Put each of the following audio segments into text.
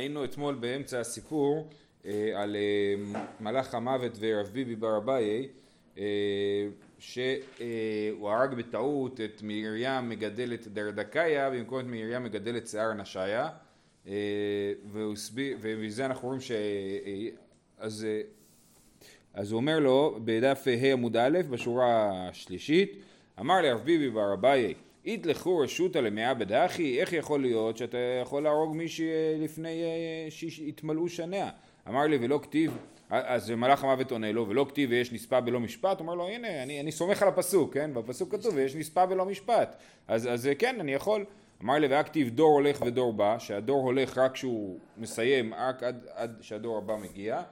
היינו אתמול באמצע הסיפור אה, על אה, מלאך המוות ורב ביבי בר אביי אה, שהוא הרג בטעות את מרים מגדלת דרדקאיה במקום את מרים מגדלת שיער נשיה ובזה אנחנו רואים ש... אז, אז הוא אומר לו בדף ה' עמוד א' בשורה השלישית אמר לרב ביבי בר אביי יתלכו רשותא למאה בדחי, איך יכול להיות שאתה יכול להרוג מישהי אה, לפני אה, שהתמלאו שניה? אמר לי ולא כתיב, אז מלאך המוות עונה לו, ולא כתיב ויש נספה בלא משפט, אומר לו הנה אני, אני סומך על הפסוק, כן? בפסוק כתוב ויש נספה בלא משפט, אז, אז כן אני יכול, אמר לי והכתיב דור הולך ודור בא, שהדור הולך רק כשהוא מסיים, רק עד, עד שהדור הבא מגיע,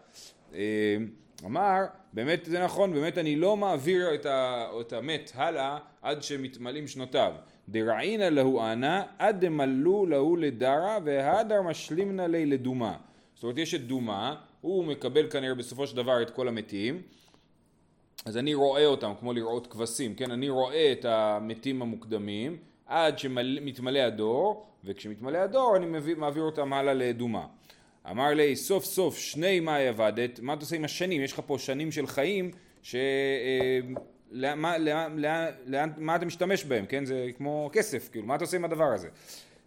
אה, אמר באמת זה נכון, באמת אני לא מעביר את, ה, את המת הלאה עד שמתמלאים שנותיו. דרעינא להו אנא עד דמלאו להו לדרא והדר משלימנא לי לדומה. זאת אומרת יש את דומה, הוא מקבל כנראה בסופו של דבר את כל המתים אז אני רואה אותם כמו לראות כבשים, כן? אני רואה את המתים המוקדמים עד שמתמלא הדור וכשמתמלא הדור אני מעביר אותם הלאה לדומה. אמר לי סוף סוף שני מאי עבדת, מה אתה עושה עם השנים? יש לך פה שנים של חיים ש... אה, למה, למה, למה, מה אתה משתמש בהם, כן? זה כמו כסף, כאילו, מה אתה עושה עם הדבר הזה?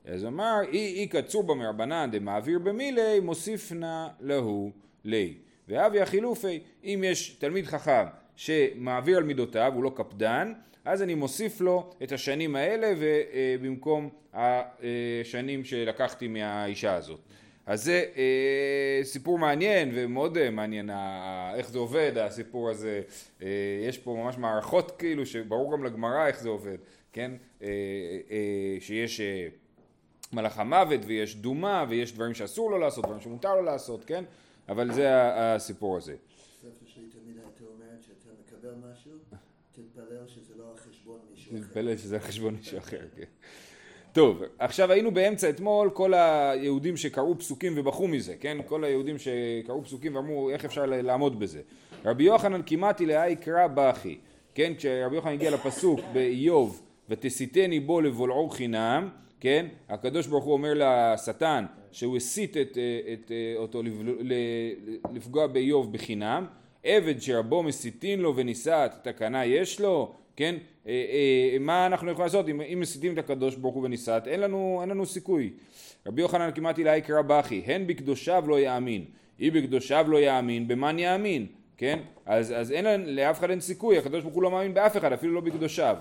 אז אמר, אי אי קצור במרבנן דמעביר במילי, מוסיף נא להו לי. ואבי החילופי, אם יש תלמיד חכם שמעביר על מידותיו, הוא לא קפדן, אז אני מוסיף לו את השנים האלה ובמקום השנים שלקחתי מהאישה הזאת. אז זה אה, סיפור מעניין ומאוד אה, מעניין אה, איך זה עובד הסיפור הזה, אה, יש פה ממש מערכות כאילו שברור גם לגמרא איך זה עובד, כן, אה, אה, שיש אה, מלאך המוות ויש דומה ויש דברים שאסור לו לעשות, דברים שמותר לו לעשות, כן, אבל זה הסיפור הזה. סבתא שלי תמיד הייתה אומרת שאתה מקבל משהו, תתפלל שזה לא על חשבון מישהו אחר. תתפלל שזה על חשבון מישהו אחר, כן. טוב, עכשיו היינו באמצע אתמול כל היהודים שקראו פסוקים ובכו מזה, כן? כל היהודים שקראו פסוקים ואמרו איך אפשר לעמוד בזה. רבי יוחנן כמעט אליה יקרא בכי, כן? כשרבי יוחנן הגיע לפסוק באיוב ותסיתני בו לבולעו חינם, כן? הקדוש ברוך הוא אומר לשטן שהוא הסית את, את, אותו לפגוע באיוב בחינם, עבד שרבו מסיתין לו ונישאת תקנה יש לו, כן? אה, אה, מה אנחנו יכולים לעשות אם, אם מסיתים את הקדוש ברוך הוא ונישאת? אין לנו, אין לנו סיכוי. רבי יוחנן כמעט אלי קרא בכי, הן בקדושיו לא יאמין, אי בקדושיו לא יאמין, במאן יאמין? כן? אז, אז אין לאף אחד אין סיכוי, הקדוש ברוך הוא לא מאמין באף אחד, אפילו לא בקדושיו.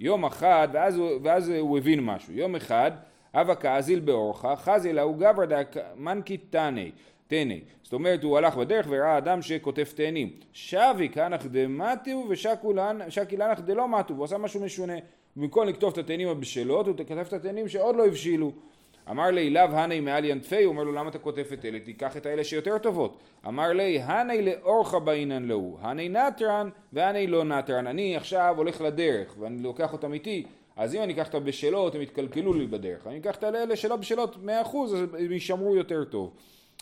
יום אחד, ואז, ואז הוא הבין משהו, יום אחד, אבא כאזיל באורחה, חזי לה הוא גברא דמנקי תנא תנא. זאת אומרת הוא הלך בדרך וראה אדם שכותב תאנים. שווי כנך דמטו ושקי לנך דלא מטו. הוא עשה משהו משונה. במקום לכתוב את התאנים הבשלות הוא כתב את התאנים שעוד לא הבשילו. אמר לי לאו הני מעל ינטפי, הוא אומר לו למה אתה כותב את אלה? תיקח את האלה שיותר טובות. אמר לי הני לאורך בעינן להו, הני נטרן והני לא נטרן. אני עכשיו הולך לדרך ואני לוקח אותם איתי, אז אם אני אקח את הבשלות הם יתקלקלו לי בדרך. אני אקח את האלה שלא בשלות 100% אז הם יישמרו יותר טוב.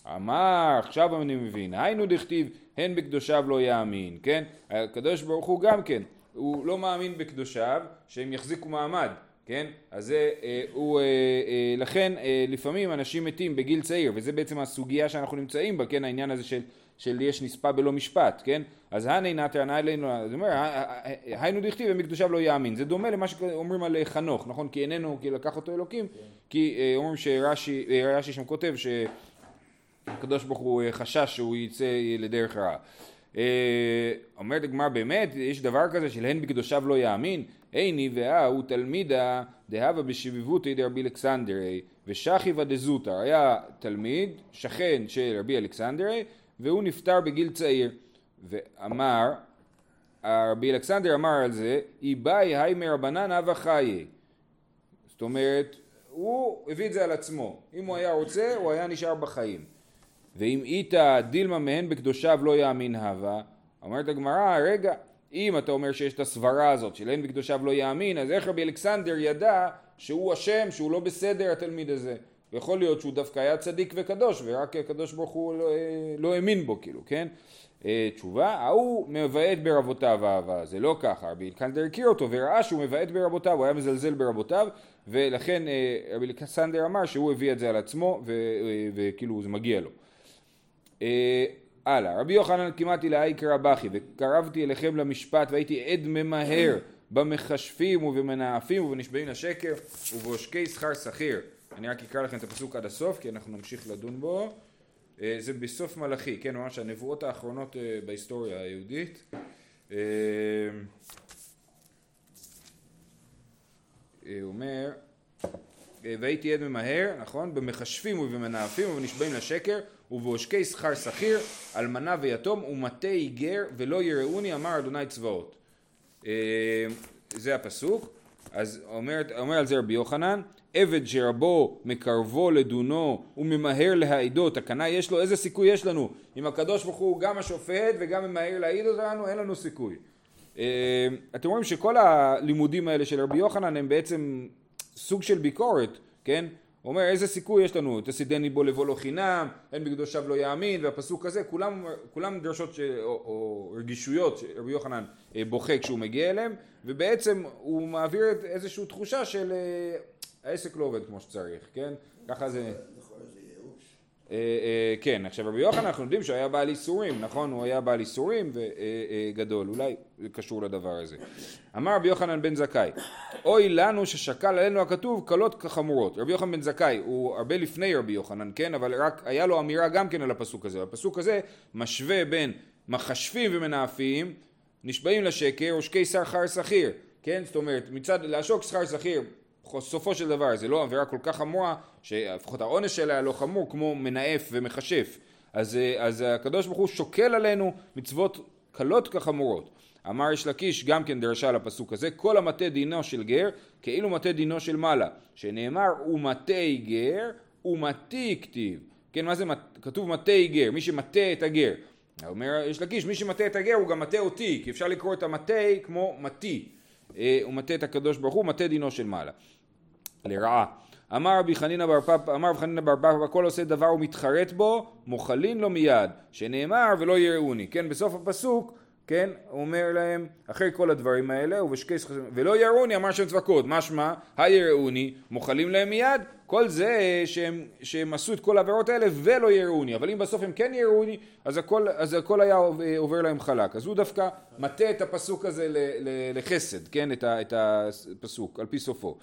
אמר, עכשיו אני מבין, היינו דכתיב, הן בקדושיו לא יאמין, כן? הקדוש ברוך הוא גם כן, הוא לא מאמין בקדושיו שהם יחזיקו מעמד, כן? אז זה, אה, הוא, אה, אה, לכן אה, לפעמים אנשים מתים בגיל צעיר, וזה בעצם הסוגיה שאנחנו נמצאים בה, כן? העניין הזה של, של יש נספה בלא משפט, כן? אז הני נתן אלינו, זאת אומרת, היינו דכתיב ומקדושיו לא יאמין, זה דומה למה שאומרים על חנוך, נכון? כי איננו, כי לקח אותו אלוקים, כן. כי אה, אומרים שרש"י, אה, רש"י שם כותב ש... הקדוש ברוך הוא אה, חשש שהוא יצא לדרך רעה. אה, אומרת הגמרא באמת, יש דבר כזה של הן בקדושיו לא יאמין? איני והוא תלמידה דהבה בשביבותי דרבי אלכסנדרי ושכיבה דזוטר. היה תלמיד, שכן של רבי אלכסנדרי, והוא נפטר בגיל צעיר. ואמר, רבי אלכסנדר אמר על זה, איבאי היי מרבנן אבה חיי. זאת אומרת, הוא הביא את זה על עצמו. אם הוא היה רוצה, הוא היה נשאר בחיים. ואם איתא דילמה מהן בקדושיו לא יאמין הווה, אומרת הגמרא, רגע, אם אתה אומר שיש את הסברה הזאת של אין בקדושיו לא יאמין, אז איך רבי אלכסנדר ידע שהוא אשם, שהוא לא בסדר התלמיד הזה? יכול להיות שהוא דווקא היה צדיק וקדוש, ורק הקדוש ברוך הוא לא, לא האמין בו, כאילו, כן? אה, תשובה, ההוא מבעט ברבותיו אהבה, זה לא ככה, רבי אלכסנדר הכיר אותו וראה שהוא מבעט ברבותיו, הוא היה מזלזל ברבותיו, ולכן אה, רבי אלכסנדר אמר שהוא הביא את זה על עצמו אה, וכאילו זה מגיע לו. אה, הלאה, רבי יוחנן כמעט אלאי קרא בכי וקרבתי אליכם למשפט והייתי עד ממהר במכשפים ובמנאפים ובנשבעים לשקר ובעושקי שכר שכיר. אני רק אקרא לכם את הפסוק עד הסוף כי אנחנו נמשיך לדון בו. זה בסוף מלאכי, כן, ממש הנבואות האחרונות בהיסטוריה היהודית. הוא אומר והייתי עד ממהר, נכון? במכשפים ובמנאפים ובנשבעים לשקר ובעושקי שכר שכיר, אלמנה ויתום ומטה איגר ולא יראוני אמר אדוני צבאות. זה הפסוק. אז אומר, אומר על זה רבי יוחנן, עבד שרבו מקרבו לדונו וממהר להעידו, תקנה יש לו, איזה סיכוי יש לנו? אם הקדוש ברוך הוא גם השופט וגם ממהר להעיד אותנו, אין לנו סיכוי. אתם רואים שכל הלימודים האלה של רבי יוחנן הם בעצם סוג של ביקורת, כן? הוא אומר איזה סיכוי יש לנו, תסידני בו לבוא לו חינם, אין בקדושיו לא יאמין, והפסוק הזה, כולם, כולם דרשות ש, או, או רגישויות שרבי יוחנן אה, בוכה כשהוא מגיע אליהם, ובעצם הוא מעביר איזושהי תחושה של אה, העסק לא עובד כמו שצריך, כן? ככה זה... אה, אה, כן, עכשיו רבי יוחנן אנחנו יודעים שהוא היה בעל איסורים, נכון? הוא היה בעל איסורים וגדול, אה, אולי זה קשור לדבר הזה. אמר רבי יוחנן בן זכאי, אוי לנו ששקל עלינו הכתוב קלות כחמורות. רבי יוחנן בן זכאי הוא הרבה לפני רבי יוחנן, כן? אבל רק היה לו אמירה גם כן על הפסוק הזה. הפסוק הזה משווה בין מחשבים ומנאפים, נשבעים לשקר, עושקי שכר שכיר, כן? זאת אומרת, מצד לעשוק שכר שכיר סופו של דבר זה לא עבירה כל כך חמורה, שלפחות העונש שלה לא חמור כמו מנאף ומכשף. אז, אה, אז הקדוש ברוך הוא שוקל עלינו מצוות קלות כחמורות. אמר יש לקיש גם כן דרשה על הפסוק הזה, כל המטה דינו של גר כאילו מטה דינו של מעלה, שנאמר ומטה גר ומתי כתיב. כן, מה זה, כתוב מטה גר, מי שמטה את הגר. אומר יש לקיש, מי שמטה את הגר הוא גם מטה אותי, כי אפשר לקרוא את המטה כמו מטי. אה, הוא מטה את הקדוש ברוך הוא, מטה דינו של מעלה. לרעה. אמר רבי חנינא בר פפא, אמר רבי חנינא בר פפא, כל עושה דבר ומתחרט בו, מוחלין לו מיד, שנאמר ולא יראוני. כן, בסוף הפסוק, כן, הוא אומר להם, אחרי כל הדברים האלה, ובשקי ולא יראוני, אמר שם צבקות, משמע, היראוני, מוחלים להם מיד, כל זה שהם, שהם עשו את כל העבירות האלה ולא יראוני, אבל אם בסוף הם כן יראוני, אז הכל, אז הכל היה עובר להם חלק. אז הוא דווקא מטה את הפסוק הזה לחסד, כן, את הפסוק, על פי סופו.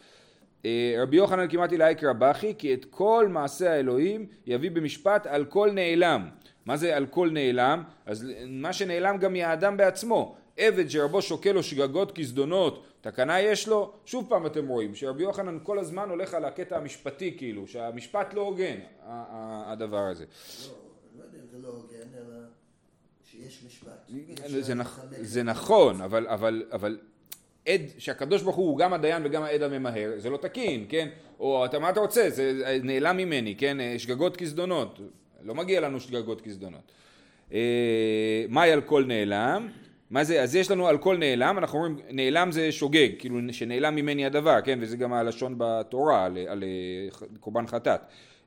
אה, רבי יוחנן כמעט אלי קרבכי כי את כל מעשה האלוהים יביא במשפט על כל נעלם. מה זה על כל נעלם? אז מה שנעלם גם מהאדם בעצמו. עבד שרבו שוקל לו שגגות כזדונות, תקנה יש לו? שוב פעם אתם רואים שרבי יוחנן כל הזמן הולך על הקטע המשפטי כאילו, שהמשפט לא הוגן, הדבר הזה. לא, לא יודע אם זה לא הוגן, אלא שיש משפט. זה נכון, אבל עד שהקדוש ברוך הוא גם הדיין וגם העד הממהר, זה לא תקין, כן? או אתה מה אתה רוצה? זה נעלם ממני, כן? שגגות כזדונות. לא מגיע לנו שגגות כזדונות. אה, מאי על כל נעלם? מה זה? אז יש לנו על כל נעלם, אנחנו אומרים נעלם זה שוגג, כאילו שנעלם ממני הדבר, כן? וזה גם הלשון בתורה על, על אה, קורבן חטאת.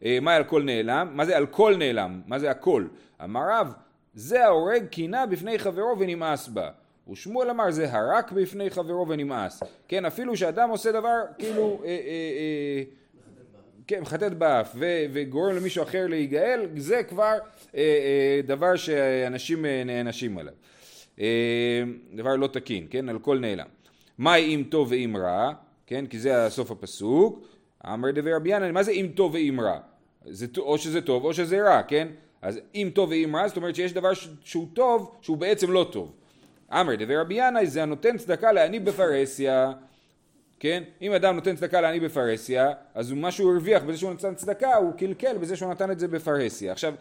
אה, מאי על כל נעלם? מה זה על כל נעלם? מה זה הכל? אמר רב, זה ההורג קינה בפני חברו ונמאס בה. ושמואל אמר זה הרק בפני חברו ונמאס. כן, אפילו שאדם עושה דבר כאילו, אה, אה, אה, כן, מחטט באף וגורם למישהו אחר להיגאל, זה כבר אה, אה, דבר שאנשים אה, נענשים עליו. אה, דבר לא תקין, כן, על כל נעלם. מה אם טוב ואם רע, כן, כי זה סוף הפסוק. אמר דבר רבי ינן, מה זה אם טוב ואם רע? זה, או שזה טוב או שזה רע, כן? אז אם טוב ואם רע, זאת אומרת שיש דבר שהוא טוב, שהוא בעצם לא טוב. אמר דבר רבי ינאי זה הנותן צדקה לעני בפרהסיה כן? אם אדם נותן צדקה לעני בפרהסיה, אז מה שהוא הרוויח בזה שהוא נתן צדקה, הוא קלקל בזה שהוא נתן את זה בפרהסיה. עכשיו,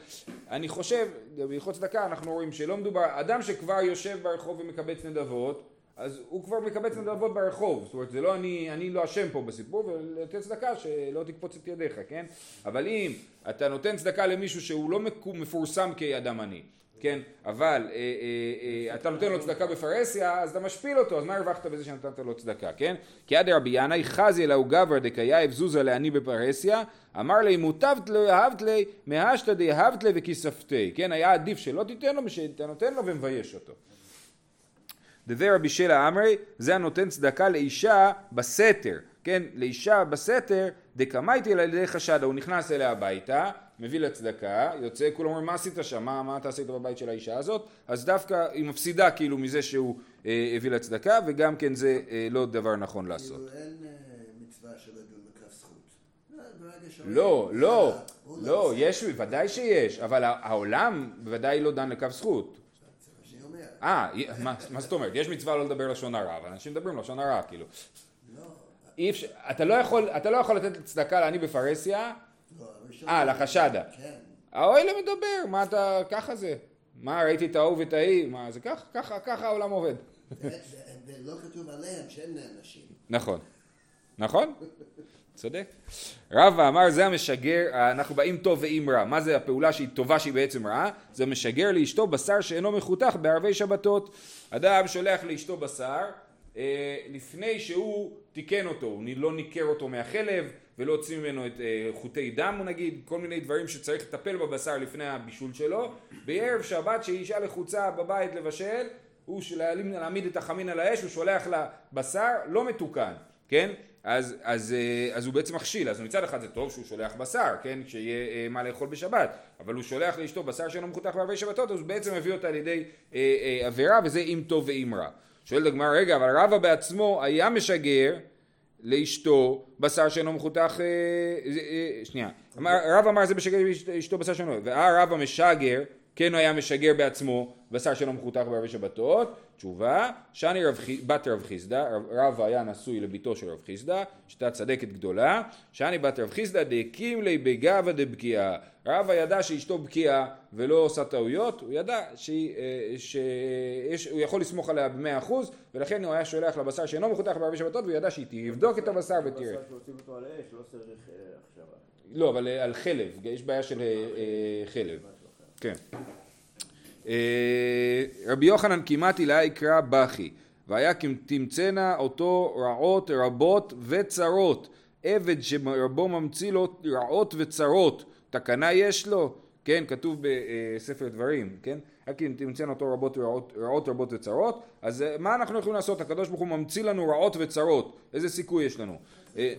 אני חושב, בהלכות צדקה אנחנו רואים שלא מדובר, אדם שכבר יושב ברחוב ומקבץ נדבות, אז הוא כבר מקבץ נדבות ברחוב, זאת אומרת זה לא אני, אני לא אשם פה בסיפור, ולתת צדקה שלא תקפוץ את ידיך, כן? אבל אם אתה נותן צדקה למישהו שהוא לא מפורסם כאדם עני, כן, אבל אה, אה, אה, אתה נותן לו צדקה בפרהסיה, אז אתה משפיל אותו, אז מה הרווחת בזה שנתת לו צדקה, כן? כי עד רבי ינאי חזי אלהו גברא דקייב זוזה לעני בפרהסיה, אמר לי מוטבת לו אהבת לי, מהשתא דאהבת לי וכיספתי, כן? היה עדיף שלא תיתן לו, שאתה נותן לו ומבייש אותו. דבר רבי שלה אמרי, זה הנותן צדקה לאישה בסתר, כן, לאישה בסתר דקמייתי על ידי חשדה, הוא נכנס אליה הביתה, מביא לה צדקה, יוצא, כולם אומרים מה עשית שם, מה, מה אתה עשית בבית של האישה הזאת, אז דווקא היא מפסידה כאילו מזה שהוא אה, הביא לה צדקה, וגם כן זה אה, לא דבר נכון לעשות. כאילו אין אה, מצווה של לדון בכף זכות. אה, לא, לא, הוא לא, עושה. יש, ודאי שיש, אבל העולם בוודאי לא דן לכף זכות. אה, מה, זאת אומרת? יש מצווה לא לדבר לשון הרע, אבל אנשים מדברים לשון הרע, כאילו. לא, אי אפשר, אתה לא יכול, אתה לא יכול לתת צדקה לעני בפרהסיה, לא. אה, לחשדה. כן. האוהל מדבר, מה אתה, ככה זה. מה, ראיתי את ההוא ואת ההיא, מה, זה ככה, ככה, ככה העולם עובד. ולא כתוב עליהם שהם נענשים. נכון, נכון, צודק. רבא אמר זה המשגר, אנחנו באים טוב ועם רע, מה זה הפעולה שהיא טובה שהיא בעצם רעה? זה משגר לאשתו בשר שאינו מחותך בערבי שבתות. אדם שולח לאשתו בשר אה, לפני שהוא תיקן אותו, הוא לא ניכר אותו מהחלב ולא הוציא ממנו את אה, חוטי דם נגיד, כל מיני דברים שצריך לטפל בבשר לפני הבישול שלו. בערב שבת שהיא אישה לחוצה בבית לבשל, הוא של- להעמיד את החמין על האש, הוא שולח לה בשר לא מתוקן, כן? אז, אז, אה, אז הוא בעצם מכשיל, אז מצד אחד זה טוב שהוא שולח בשר, כן? שיהיה אה, מה לאכול בשבת, אבל הוא שולח לאשתו בשר שאינו מחותך בערבי שבתות, אז הוא בעצם מביא אותה לידי אה, אה, עבירה, וזה אם טוב ואם רע. שואלת הגמרא, רגע, אבל רבא בעצמו היה משגר לאשתו בשר שאינו מחותך, אה, זה, אה, שנייה, רב אמר זה משגר לאשתו בשר שאינו, והרב המשגר, כן הוא היה משגר בעצמו בשר שאינו מחותך בערבי שבתות, תשובה, שאני רב, בת רב חיסדא, רב- רבא היה נשוי לביתו של רב חיסדא, שהייתה צדקת גדולה, שאני בת רב חיסדא דהקים לי בגאווה דבקיעה, רבא ידע שאשתו בקיאה ולא עושה טעויות, הוא ידע שהיא, אה, שיש, הוא יכול לסמוך עליה במאה אחוז, ולכן הוא היה שולח לה בשר שאינו מחותך בערבי שבתות, והוא ידע שהיא תבדוק את הבשר ותראה. לא אה. לא, אבל אה, על חלב, יש בעיה של חלב. כן. אה, רבי יוחנן כמעט הילה יקרא בכי, והיה תמצאנה אותו רעות רבות וצרות, עבד שרבו ממציא לו רעות וצרות, תקנה יש לו? כן, כתוב בספר דברים, כן? רק אם תמצאנה אותו רבות, רעות, רעות רבות וצרות, אז אה, מה אנחנו יכולים לעשות? הקדוש ברוך הוא ממציא לנו רעות וצרות, איזה סיכוי יש לנו? אה.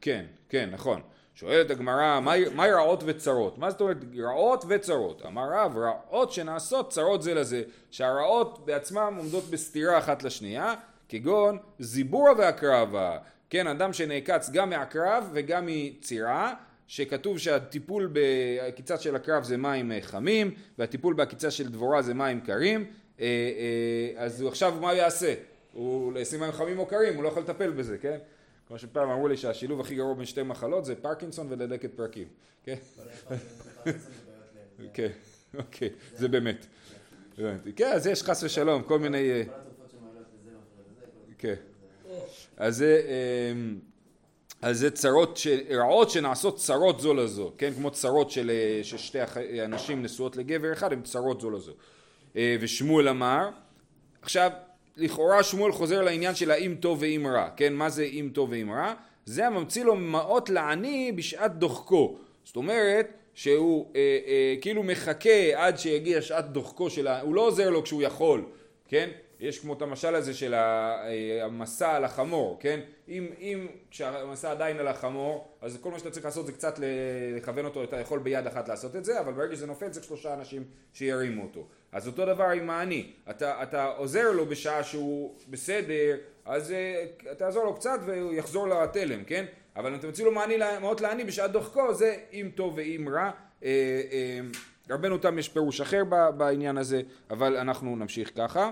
כן, כן, נכון. שואלת הגמרא, מהי רעות וצרות? מה זאת אומרת רעות וצרות? אמר רב, רעות שנעשות צרות זה לזה, שהרעות בעצמן עומדות בסתירה אחת לשנייה, כגון זיבורה והקרבה. כן, אדם שנעקץ גם מהקרב וגם מצירה, שכתוב שהטיפול בעקיצה של הקרב זה מים אה, חמים, והטיפול בעקיצה של דבורה זה מים קרים, אה, אה, אז הוא עכשיו מה יעשה? הוא ישים מים חמים או קרים, הוא לא יכול לטפל בזה, כן? כמו שפעם אמרו לי שהשילוב הכי גרוע בין שתי מחלות זה פרקינסון ודלקת פרקים, כן? כן, אוקיי, זה באמת. כן, אז יש חס ושלום, כל מיני... אה, כן. אז זה... אמ, אז זה צרות, ש... רעות שנעשות צרות זו לזו, כן? כמו צרות של אה, ששתי אח- אנשים נשואות לגבר אחד, הן צרות זו לזו. אה, ושמואל אמר, עכשיו, לכאורה שמואל חוזר לעניין של האם טוב ואם רע, כן? מה זה אם טוב ואם רע? זה הממציא לו מעות לעני בשעת דוחקו. זאת אומרת, שהוא אה, אה, כאילו מחכה עד שיגיע שעת דוחקו של ה... הוא לא עוזר לו כשהוא יכול, כן? יש כמו את המשל הזה של אה, המסע על החמור, כן? אם, אם כשהמסע עדיין על החמור, אז כל מה שאתה צריך לעשות זה קצת לכוון אותו, אתה יכול ביד אחת לעשות את זה, אבל ברגע שזה נופל צריך שלושה אנשים שירימו אותו. אז אותו דבר עם העני, אתה, אתה עוזר לו בשעה שהוא בסדר, אז אה, תעזור לו קצת והוא יחזור לתלם, כן? אבל אם אתה מוציא לו מעני, מעות לעני בשעת דוחקו, זה אם טוב ואם רע. אה, אה, רבנו תם יש פירוש אחר בעניין הזה, אבל אנחנו נמשיך ככה.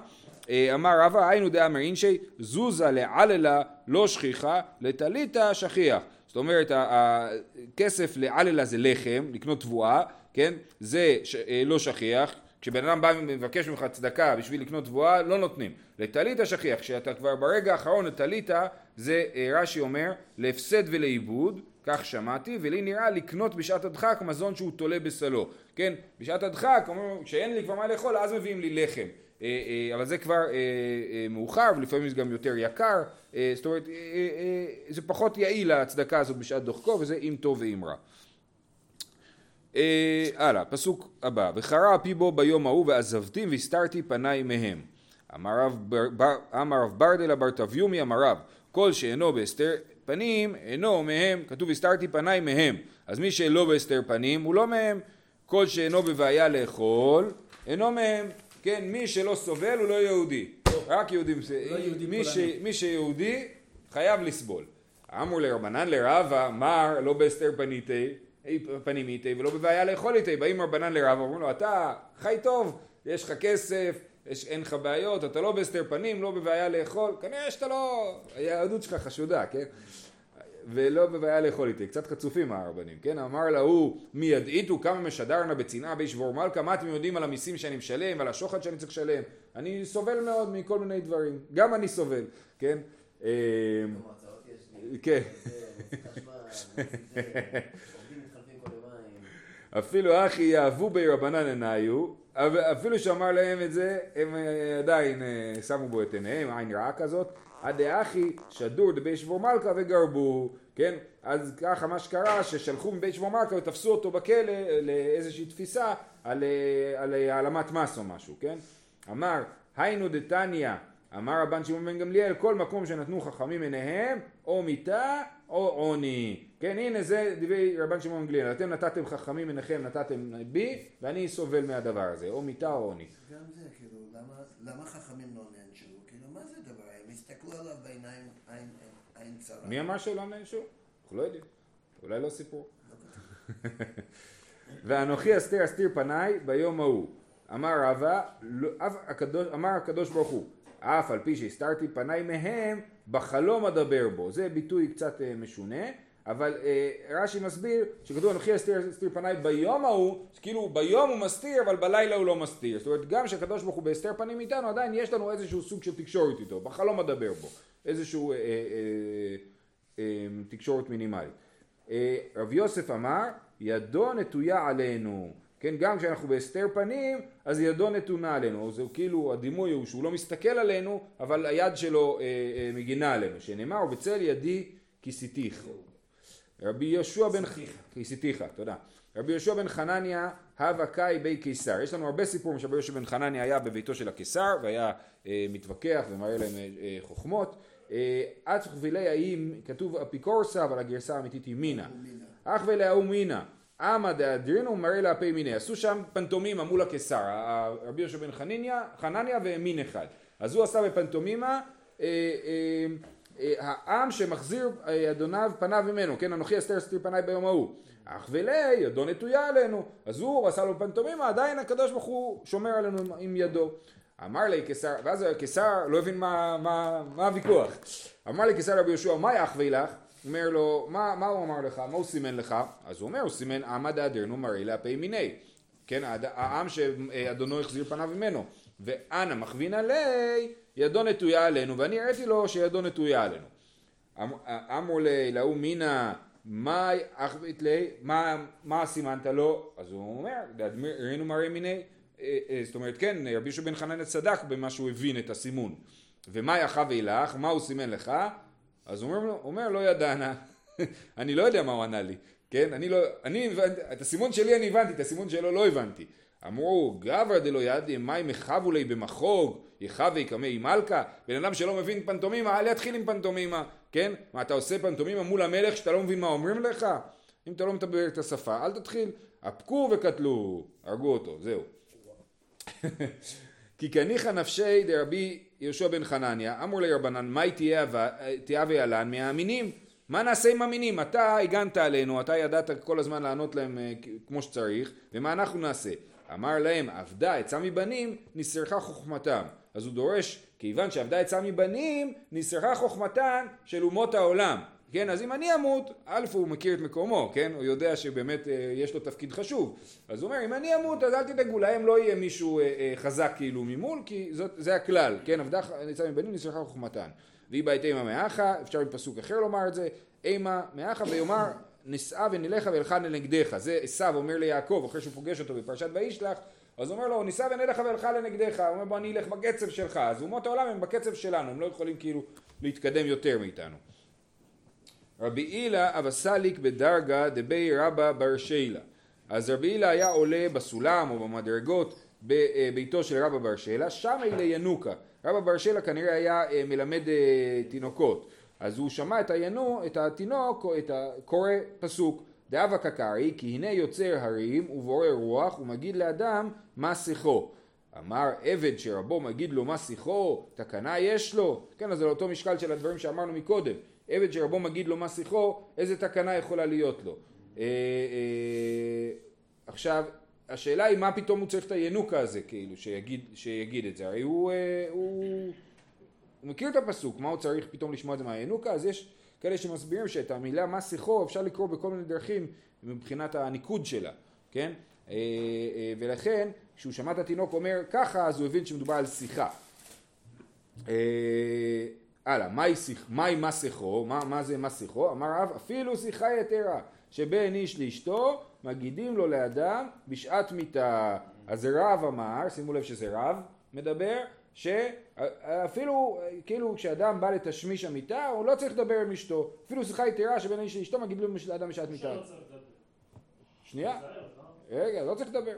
אמר רבא היינו דאמר אינשי זוזה לעללה לא שכיחה לטליתא שכיח זאת אומרת הכסף לעללה זה לחם לקנות תבואה כן זה לא שכיח כשבן אדם בא ומבקש ממך צדקה בשביל לקנות תבואה לא נותנים לטליתא שכיח כשאתה כבר ברגע האחרון לטליתא זה אה, רש"י אומר להפסד ולעיבוד כך שמעתי, ולי נראה לקנות בשעת הדחק מזון שהוא תולה בסלו. כן, בשעת הדחק, אומרים, כשאין לי כבר מה לאכול, אז מביאים לי לחם. אה, אה, אבל זה כבר מאוחר, ולפעמים זה גם יותר יקר. זאת אומרת, זה פחות יעיל הצדקה הזאת בשעת דוחקו, וזה אם טוב ואם רע. אה, הלאה, פסוק הבא. וחרה אפי בו ביום ההוא ועזבתים והסתרתי פניי מהם. אמר רב בר- בר- אמר רב ברדלה בר תביומי אמר רב כל שאינו בהסתר פנים אינו מהם, כתוב הסתרתי פניי מהם, אז מי שלא בהסתר פנים הוא לא מהם, כל שאינו בבעיה לאכול אינו מהם, כן, מי שלא סובל הוא לא יהודי, רק יהודים, לא יהודי מי, ש. מי שיהודי חייב לסבול. אמור לרבנן לרבה, מר לא בהסתר פניתי, פנים איתי ולא בבעיה לאכול איתי, באים רבנן לרבה, אומרים לו אתה חי טוב, יש לך כסף, יש, אין לך בעיות, אתה לא בהסתר פנים, לא בבעיה לאכול, כנראה שאתה לא, היהדות שלך חשודה, כן? ולא בבעיה לאכול איתי, קצת חצופים הרבנים, כן? אמר להוא מי ידעיתו כמה משדרנה בצנעה בישבור מלכה, מה אתם יודעים על המיסים שאני משלם ועל השוחד שאני צריך לשלם? אני סובל מאוד מכל מיני דברים, גם אני סובל, כן? לי. כן. אפילו אחי יאהבו בי רבנן עיניו, אפילו שאמר להם את זה, הם אה, עדיין אה, שמו בו את עיניהם, עין רעה כזאת. עד דאחי שדור דבי שבור מלכה וגרבו, כן? אז ככה מה שקרה, ששלחו מבית שבור מלכה ותפסו אותו בכלא לאיזושהי תפיסה על, אה, על אה, העלמת מס או משהו, כן? אמר, היינו דתניא, אמר רבן שמעון בן גמליאל, כל מקום שנתנו חכמים עיניהם, או מיתה או עוני. כן, הנה זה דברי רבן שמעון בן גמליאל, אתם נתתם חכמים עיניכם, נתתם בי, ואני סובל מהדבר הזה, או מיתה או עוני. גם זה, כאילו, למה, למה חכמים לא נענשו? כאילו, מה זה הדבר? הם הסתכלו עליו בעיניים, עין, צרה. מי אמר שלא נענשו? אנחנו לא יודעים. אולי לא סיפור. ואנוכי אסתיר אסתיר פניי ביום ההוא. אמר רבא, לא- הקדוש, אמר הקדוש ברוך הוא, אף על פי שהסתרתי פניי מהם, בחלום אדבר בו. זה ביטוי קצת אה, משונה, אבל אה, רש"י מסביר שכתוב אנוכי אסתיר אסתיר פניי ביום ההוא, כאילו ביום הוא מסתיר אבל בלילה הוא לא מסתיר. זאת אומרת גם שהקדוש ברוך הוא בהסתר פנים איתנו, עדיין יש לנו איזשהו סוג של תקשורת איתו, בחלום אדבר בו. איזשהו אה, אה, אה, אה, תקשורת מינימלית. אה, רב יוסף אמר, ידו נטויה עלינו. כן, גם כשאנחנו בהסתר פנים, אז ידו נתונה עלינו. זה כאילו, הדימוי הוא שהוא לא מסתכל עלינו, אבל היד שלו אה, אה, מגינה עלינו. שנאמר, ובצל ידי כיסיתיך. רבי יהושע בן... כיסיתיך, תודה. רבי יהושע בן חנניה, הווה קאי בי קיסר. יש לנו הרבה סיפורים שרבי יהושע בן חנניה היה בביתו של הקיסר, והיה אה, מתווכח ומראה להם אה, אה, חוכמות. אה, אץ חבילי האם, כתוב אפיקורסה, אבל הגרסה האמיתית היא מינה. אך ולהוא מינה. עמא דאדרינו מראה לאפי מיני. עשו שם פנטומימה מול הקיסר. רבי יהושע בן חנניה, חנניה ומין אחד. אז הוא עשה בפנטומימה אה, אה, אה, העם שמחזיר אה, אדוניו פניו ממנו, כן, אנוכי אסתר אסתיר פניי ביום ההוא. אך ולי, ידו נטויה עלינו. אז הוא עשה לו פנטומימה, עדיין הקדוש ברוך הוא שומר עלינו עם, ידו. אמר לי קיסר, ואז הקיסר לא הבין מה, מה, מה הוויכוח. אמר לי קיסר רבי יהושע, מה יחווי לך? אומר לו, מה, מה הוא אמר לך? מה הוא סימן לך? אז הוא אומר, הוא סימן עמא דאדרנו מראה לאפי מיני. כן, העם שאדונו החזיר פניו ממנו. ואנא מכווין עלי, ידו נטויה עלינו, ואני הראיתי לו שידו נטויה עלינו. אמ- אמרו לי, להוא מינה, מה אחבית לי, מה, סימנת לו? אז הוא אומר, ראינו מראה מיני, אה, אה, זאת אומרת, כן, רבי יהושע בן חנניה צדק במה שהוא הבין את הסימון. ומה יחווה לך, מה הוא סימן לך? אז הוא אומר לא ידענה, אני לא יודע מה הוא ענה לי, כן? אני לא, אני הבנתי, את הסימון שלי אני הבנתי, את הסימון שלו לא הבנתי. אמרו, גברא דלא ידעי מים יחבו לי במחוג, יחווה קמי מלכה, בן אדם שלא מבין פנטומימה, אל יתחיל עם פנטומימה, כן? מה אתה עושה פנטומימה מול המלך שאתה לא מבין מה אומרים לך? אם אתה לא מדבר את השפה, אל תתחיל. אפקו וקטלו, הרגו אותו, זהו. כי כניחא נפשי דרבי יהושע בן חנניה, אמור לרבנן, מהי תהיה וילן מהמינים? מה נעשה עם המינים? אתה הגנת עלינו, אתה ידעת כל הזמן לענות להם אה, כמו שצריך, ומה אנחנו נעשה? אמר להם, אבדה עצה מבנים, נסרחה חוכמתם. אז הוא דורש, כיוון שאבדה עצה מבנים, נסרחה חוכמתן של אומות העולם. כן, אז אם אני אמות, א' הוא מכיר את מקומו, כן? הוא יודע שבאמת אה, יש לו תפקיד חשוב. אז הוא אומר, אם אני אמות, אז אל תדאגו, להם לא יהיה מישהו אה, אה, חזק כאילו ממול, כי זאת, זה הכלל, כן? עבדה עצה מבנים, נסרחה חוכמתן. והיא בעת אימה מאחה, אפשר בפסוק אחר לומר את זה, אימה מאחה ויאמר נישאה ונלכה ואלכה לנגדך. זה עשיו אומר ליעקב אחרי שהוא פוגש אותו בפרשת וישלח, אז הוא אומר לו נישא ונלכה ואלכה לנגדך, הוא אומר בוא אני אלך בקצב שלך, אז אומות העולם הם בקצב שלנו, הם לא יכולים כאילו להתקדם יותר מאיתנו. רבי הילה אבא סליק בדרגה דבי רבא בר שילה. אז רבי הילה היה עולה בסולם או במדרגות בביתו של רבא בר שילה, שם אלה ינוקה. רבא בר שילה כנראה היה אה, מלמד אה, תינוקות. אז הוא שמע את הינו, את התינוק, את הקורא פסוק. דאבה קקרי, כי הנה יוצר הרים ובורא רוח ומגיד לאדם מה שיחו. אמר עבד שרבו מגיד לו מה שיחו, תקנה יש לו. כן, אז זה לאותו משקל של הדברים שאמרנו מקודם. עבד שרבו מגיד לו מה שיחו, איזה תקנה יכולה להיות לו. אה, אה, עכשיו, השאלה היא מה פתאום הוא צריך את הינוקה הזה, כאילו, שיגיד, שיגיד את זה. הרי הוא, אה, הוא, הוא מכיר את הפסוק, מה הוא צריך פתאום לשמוע את זה מהינוקה? אז יש כאלה שמסבירים שאת המילה מה שיחו אפשר לקרוא בכל מיני דרכים מבחינת הניקוד שלה, כן? אה, אה, ולכן כשהוא שמע את התינוק אומר ככה אז הוא הבין שמדובר על שיחה. אה, הלאה, מהי שיח, מה שיחו? מה, מה זה שיחו? אמר רב אפילו שיחה יתרה שבין איש לאשתו מגידים לו לאדם בשעת מיתה. אז רב אמר, שימו לב שזה רב מדבר, שאפילו כאילו כשאדם בא לתשמיש המיטה הוא לא צריך לדבר עם אשתו. אפילו שיחה יתרה שבין איש לאשתו מגידים לו לאדם בשעת מיתה שנייה. רגע לא צריך לדבר.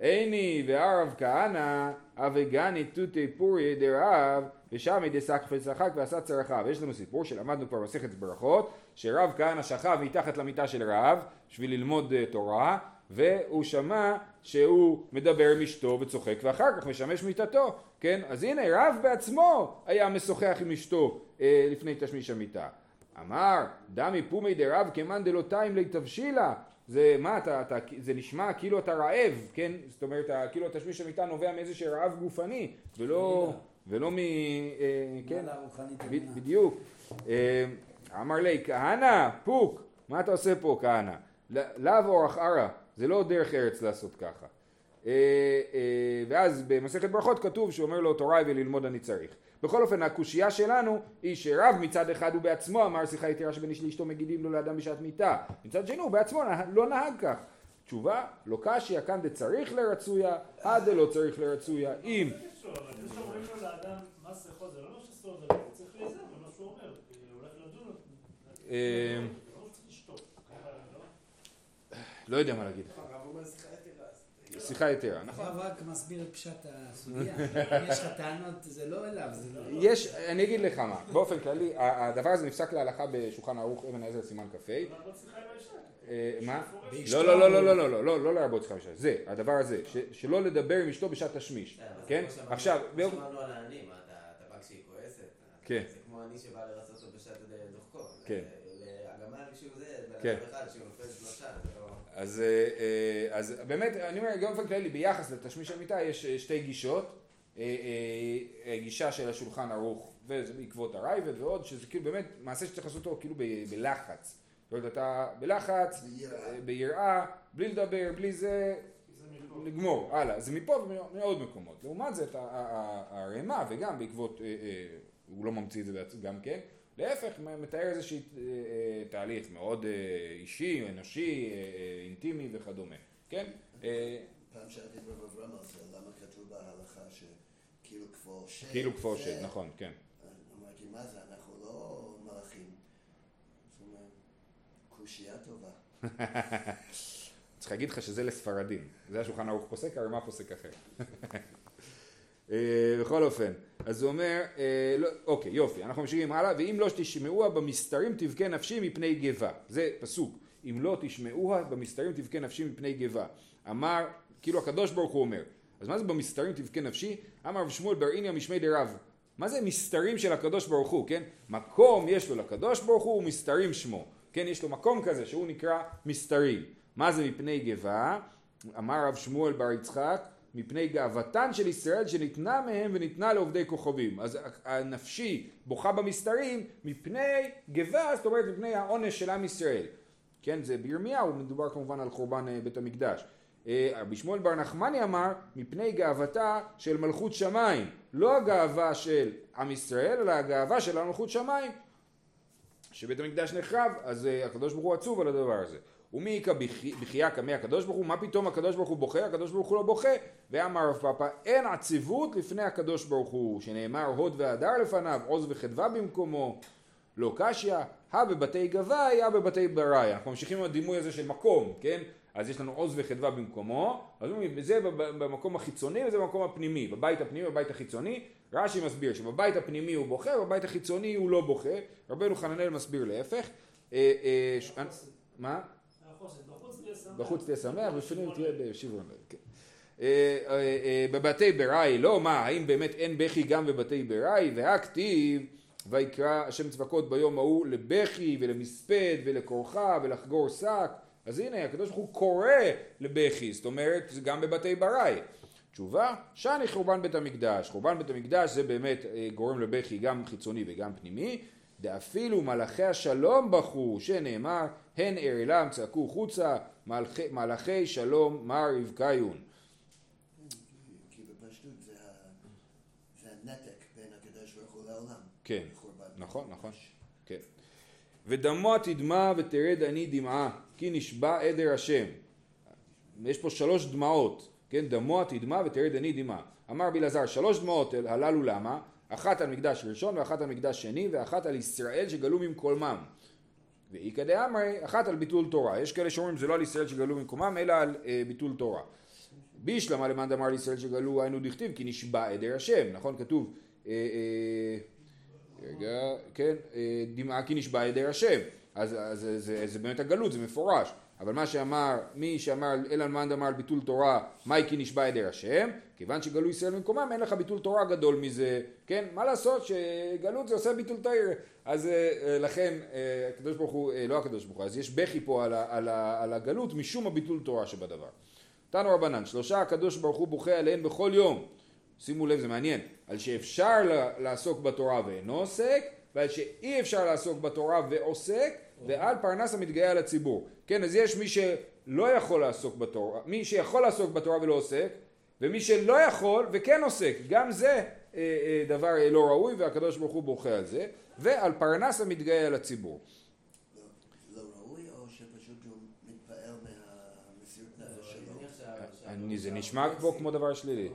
איני וערב כהנא אבגני תותי פורי דרב ושמי דסקפל צחק ועשה צרכיו. יש לנו סיפור שלמדנו כבר מסכת ברכות שרב כהנא שכב מתחת למיטה של רב בשביל ללמוד uh, תורה והוא שמע שהוא מדבר עם אשתו וצוחק ואחר כך משמש מיטתו כן? אז הנה רב בעצמו היה משוחח עם אשתו uh, לפני תשמיש המיטה. אמר דמי פומי דרב כמאן דלא תיים לי תבשילה זה מה אתה, אתה, זה נשמע כאילו אתה רעב, כן? זאת אומרת, כאילו התשמיש המיטה נובע מאיזה רעב גופני, ולא, ולא מ... אה, כן, ב, בדיוק. אה, אמר לי, כהנא, פוק, מה אתה עושה פה כהנא? לאו אורח ערה, זה לא דרך ארץ לעשות ככה. אה, אה, ואז במסכת ברכות כתוב שאומר לו תוראי וללמוד אני צריך. בכל אופן הקושייה שלנו היא שרב מצד אחד הוא בעצמו אמר שיחה יתרה שבין איש לאשתו מגידים לו לאדם בשעת מיתה מצד שני הוא בעצמו לא נהג כך. תשובה לא קשיא כאן דצריך לרצויה עד דלא צריך לרצויה. אם לא יודע מה להגיד שיחה יתרה, נכון? הרב רק מסביר את פשט הסוגיה, אם יש לך טענות זה לא אליו, זה לא... יש, אני אגיד לך מה, באופן כללי, הדבר הזה נפסק להלכה בשולחן ערוך אבן העזר סימן כ"ה. מה? לא, לא, לא, לא, לא, לא, לא, לא לרבות שיחה באישה, זה, הדבר הזה, שלא לדבר עם אשתו בשעת תשמיש, כן? עכשיו, שמענו על העני, מה, אתה בא כשהיא כועסת? כן. זה כמו עני שבא לרצות אותו בשעת דוחקו. כן. הגמל כשהוא זה, כן. בן אדם אחד שהוא נופל שלושה, אז, אה, אז באמת, אני אומר, גם באופן כללי, ביחס לתשמיש המיטה יש אה, שתי גישות, אה, גישה של השולחן ערוך, וזה בעקבות הרייבד ועוד, שזה כאילו באמת מעשה שצריך לעשות אותו כאילו בלחץ. זאת אומרת, אתה בלחץ, ביראה, בלי לדבר, בלי זה, לגמור, הלאה. זה מפה ומעוד מקומות. לעומת זאת, הרמה, וגם בעקבות, הוא לא ממציא את זה גם כן, להפך, מתאר איזשהו אה, אה, תהליך מאוד אה, אישי, אנושי, אינטימי וכדומה, כן? פעם שאלתי את רב אברהם על זה, למה כתוב בהלכה שכאילו כפור שד? כאילו כפור שד, נכון, כן. אמרתי, מה זה, אנחנו לא מלאכים. זאת אומרת, קושייה טובה. צריך להגיד לך שזה לספרדים. זה השולחן ערוך פוסק, הרי מה פוסק אחר? בכל אופן, אז הוא אומר, אה, לא, אוקיי יופי, אנחנו ממשיכים הלאה, ואם לא תשמעוה במסתרים תבכה נפשי מפני גבה, זה פסוק, אם לא תשמעוה במסתרים תבכה נפשי מפני גבה, אמר, כאילו הקדוש ברוך הוא אומר, אז מה זה במסתרים תבכה נפשי? אמר רב שמואל בר איניה משמי דרב, מה זה מסתרים של הקדוש ברוך הוא, כן? מקום יש לו לקדוש ברוך הוא ומסתרים שמו, כן? יש לו מקום כזה שהוא נקרא מסתרים, מה זה מפני גבה? אמר רב שמואל בר יצחק מפני גאוותן של ישראל שניתנה מהם וניתנה לעובדי כוכבים. אז הנפשי בוכה במסתרים מפני גבה, זאת אומרת מפני העונש של עם ישראל. כן, זה בירמיהו, מדובר כמובן על חורבן אה, בית המקדש. אה, רבי שמואל בר נחמני אמר מפני גאוותה של מלכות שמיים. לא הגאווה של עם ישראל, אלא הגאווה של מלכות שמיים. שבית המקדש נחרב, אז אה, הקדוש ברוך הוא עצוב על הדבר הזה. ומי איכא בחייה קמי הקדוש ברוך הוא, מה פתאום הקדוש ברוך הוא בוכה, הקדוש ברוך הוא לא בוכה, ואמר רב פאפא אין עציבות לפני הקדוש ברוך הוא, שנאמר הוד והדר לפניו, עוז וחדווה במקומו, לא קשיא, הא בבתי גבאי, הא בבתי בראי, אנחנו ממשיכים עם הדימוי הזה של מקום, כן? אז יש לנו עוז וחדווה במקומו, אז זה במקום החיצוני וזה במקום הפנימי, בבית הפנימי ובבית החיצוני, רש"י מסביר שבבית הפנימי הוא בוכה, ובבית החיצוני הוא לא בוכה, רבנו חננאל מסביר להפך. אה, אה, מה? בחוץ תהיה שמח, בפנים תהיה בשברון לב, כן. אה, אה, אה, בבתי בראי, לא מה, האם באמת אין בכי גם בבתי בראי, והכתיב ויקרא השם צבקות ביום ההוא לבכי ולמספד ולכורחה ולחגור שק, אז הנה הקדוש ברוך הוא קורא לבכי, זאת אומרת זה גם בבתי בראי. תשובה, שאני חורבן בית המקדש, חורבן בית המקדש זה באמת גורם לבכי גם חיצוני וגם פנימי, דאפילו מלאכי השלום בכו, שנאמר, הן ארלם צעקו חוצה, מלאכי, מלאכי שלום מר רבקיון. כי בפשטות זה הנתק בין הקדוש ברוך הוא לעולם. כן. נכון, נכון, כן. ודמו תדמע ותרד אני דמעה, כי נשבע עדר השם. יש פה שלוש דמעות, כן, דמו תדמע ותרד אני דמעה. אמר בלעזר, שלוש דמעות הללו למה? אחת על מקדש ראשון ואחת על מקדש שני ואחת על ישראל שגלו ממקומם. ואיכא דאמרי, אחת על ביטול תורה. יש כאלה שאומרים זה לא על ישראל שגלו ממקומם אלא על אה, ביטול תורה. בישלמה למאן דאמר לישראל שגלו היינו דכתיב כי נשבע עדר השם, נכון? כתוב אה, אה, רגע, כן, אה, דמעה כי נשבע עדר השם, אז, אז זה, זה, זה באמת הגלות, זה מפורש, אבל מה שאמר, מי שאמר אלא מאן דאמר על ביטול תורה, מהי כי נשבע עדר השם, כיוון שגלו ישראל ממקומם אין לך ביטול תורה גדול מזה, כן, מה לעשות שגלות זה עושה ביטול תאיר, אז אה, אה, לכן אה, הקדוש ברוך הוא, לא הקדוש ברוך הוא, אז יש בכי פה על, ה, על, ה, על הגלות משום הביטול תורה שבדבר. תנו רבנן, שלושה הקדוש ברוך הוא בוכה עליהן בכל יום. שימו לב, זה מעניין. על שאפשר לעסוק בתורה ואינו עוסק, ועל שאי אפשר לעסוק בתורה ועוסק, ועל פרנס המתגאה על הציבור. כן, אז יש מי שלא יכול לעסוק בתורה, מי שיכול לעסוק בתורה ולא עוסק, ומי שלא יכול וכן עוסק. גם זה אה, אה, דבר אה, לא ראוי, והקדוש ברוך הוא בוכה על זה. ועל פרנס המתגאה על הציבור. לא- לא ראוי, או שפשוט הוא מתפעל מהמסירות נפש שלו? אני זה נשמע האורתודוקסי- כמו כמו דבר שלילי. אה,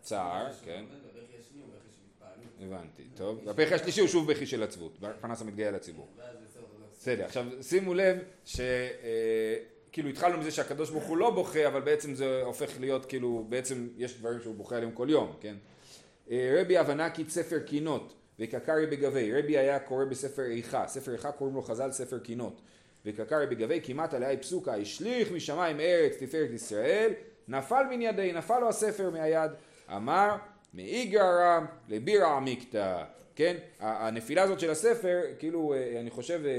צער, כן. והבכי השני הוא בכי של התפעלות. הבנתי, טוב. והפרק השלישי הוא שוב בכי של עצבות, פרנס המתגאה אורתודוקסי. בסדר, עכשיו שימו לב ש... אה, התחלנו מזה שהקדוש ברוך הוא לא בוכה, אבל בעצם זה הופך להיות כאילו, בעצם יש דברים שהוא בוכה עליהם כל יום, כן? אה, רבי הבנה כי ספר קינות וקקרי בגבי, רבי היה קורא בספר איכה, ספר איכה קוראים לו חז"ל ספר קינות, וקקרי בגבי כמעט עליה פסוקה, השליך משמיים ארץ תפארת ישראל, נפל מן ידי, נפל לו הספר מהיד, אמר מאיגרא לבירא עמיקתא, כן? הנפילה הזאת של הספר, כאילו אה, אני חושב אה,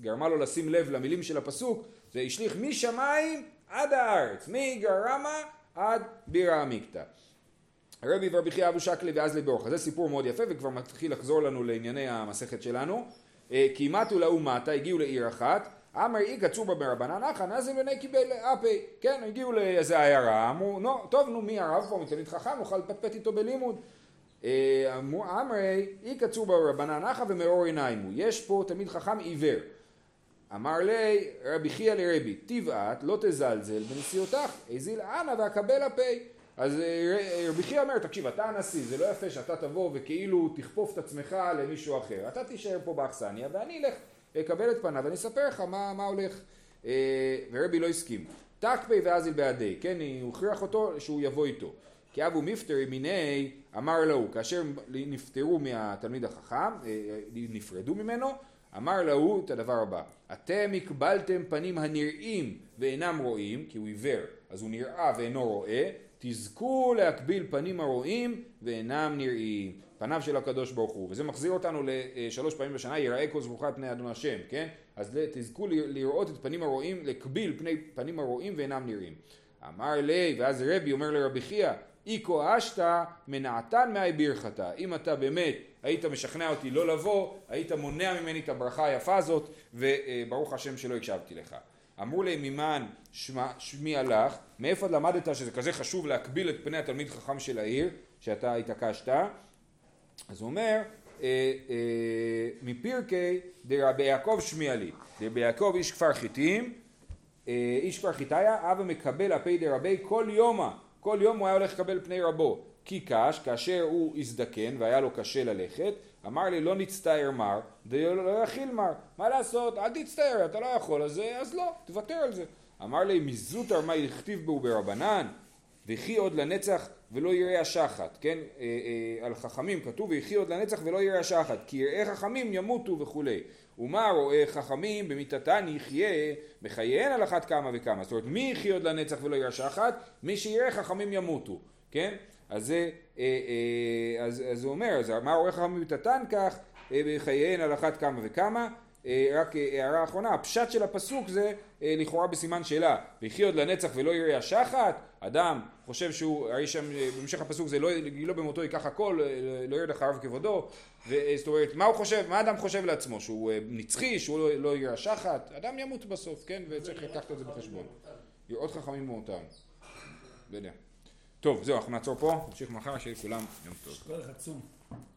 גרמה לו לשים לב למילים של הפסוק, זה השליך משמיים עד הארץ, מאיגרא רמא עד בירא עמיקתא. רבי ורבי חייא אבו שקלי ואז לברוך. זה סיפור מאוד יפה וכבר מתחיל לחזור לנו לענייני המסכת שלנו. אה, כי מתו לאומתה, הגיעו לעיר אחת, אמר אי קצור בה ברבנן אחא נזל בני קיבל אפי. כן, הגיעו לאיזה עיירה, אמרו, נו, טוב, נו, מי הרב פה, מתלמיד חכם, נוכל לפטפט איתו בלימוד. אה, אמרו, אמרי, אי קצור בה ברבנן אחא ומאור עיניים הוא. יש פה תלמיד חכם עיוור. אמר לי רבי חייא לרבי, תבעט לא תזלזל בנשיאותך, הזיל אנא ואקבל הפי. אז אה, רבי חייא אומר, תקשיב, אתה הנשיא, זה לא יפה שאתה תבוא וכאילו תכפוף את עצמך למישהו אחר. אתה תישאר פה באכסניה ואני אלך אקבל את פניו ואני אספר לך מה, מה הולך. אה, ורבי לא הסכים. תקפי ואזיל בעדי, כן, הוא הכריח אותו שהוא יבוא איתו. כי אבו מפטרי מיני אמר לו, כאשר נפטרו מהתלמיד החכם, אה, נפרדו ממנו, אמר לו את הדבר הבא, אתם הקבלתם פנים הנראים ואינם רואים, כי הוא עיוור, אז הוא נראה ואינו רואה, תזכו להקביל פנים הרואים ואינם נראים. פניו של הקדוש ברוך הוא, וזה מחזיר אותנו לשלוש פעמים בשנה, יראה כל על פני אדון השם, כן? אז תזכו לראות את פנים הרואים, להקביל פני פנים הרואים ואינם נראים. אמר לי, ואז רבי אומר לרבי חייא, איקו אשתא מנעתן מאי בירכתא. אם אתה באמת היית משכנע אותי לא לבוא, היית מונע ממני את הברכה היפה הזאת, וברוך השם שלא הקשבתי לך. אמרו לי ממן שמי הלך, מאיפה למדת שזה כזה חשוב להקביל את פני התלמיד חכם של העיר, שאתה התעקשת? אז הוא אומר, אה, אה, מפירקי דרבי יעקב שמיע לי, דרבי יעקב איש כפר חיטים, אה, איש כפר חיטיה, אבא מקבל הפי דרבי כל יומא, כל יום הוא היה הולך לקבל פני רבו, כי קש, כאשר הוא הזדקן והיה לו קשה ללכת, אמר לי לא נצטער מר, דיו לא יכיל מר. מה לעשות? אל תצטער, אתה לא יכול, אז, אז לא, תוותר על זה. אמר לי מזוטר מה הכתיב בו ברבנן, וכי עוד לנצח ולא יראה השחת, כן? אה, אה, על חכמים כתוב וכי עוד לנצח ולא יראה השחת, כי יראי חכמים ימותו וכולי. ומה רואה חכמים במיתתן יחיה בחייהן על אחת כמה וכמה. זאת אומרת, מי יחיה עוד לנצח ולא יראה השחת? מי שיראה חכמים ימותו, כן? אז זה, אה, אה, אז, אז הוא אומר, אז מה רואה חכמים במיתתן כך אה, בחייהן על אחת כמה וכמה. אה, רק אה, הערה אחרונה, הפשט של הפסוק זה אה, לכאורה בסימן שאלה, ויחי עוד לנצח ולא יראה השחת, אדם חושב שהוא, הרי שם אה, בהמשך הפסוק זה לא, לא במותו ייקח הכל, אה, לא ירד אחריו כבודו, ו- זאת אומרת, מה הוא חושב, מה אדם חושב לעצמו, שהוא אה, נצחי, שהוא לא, לא יראה השחת, אדם ימות בסוף, כן, וצריך לקחת את זה בחשבון. יראות חכמים מאותם. לא יודע. טוב, זהו, אנחנו נעצור פה, נמשיך מחר, שיהיה לכולם יום טוב.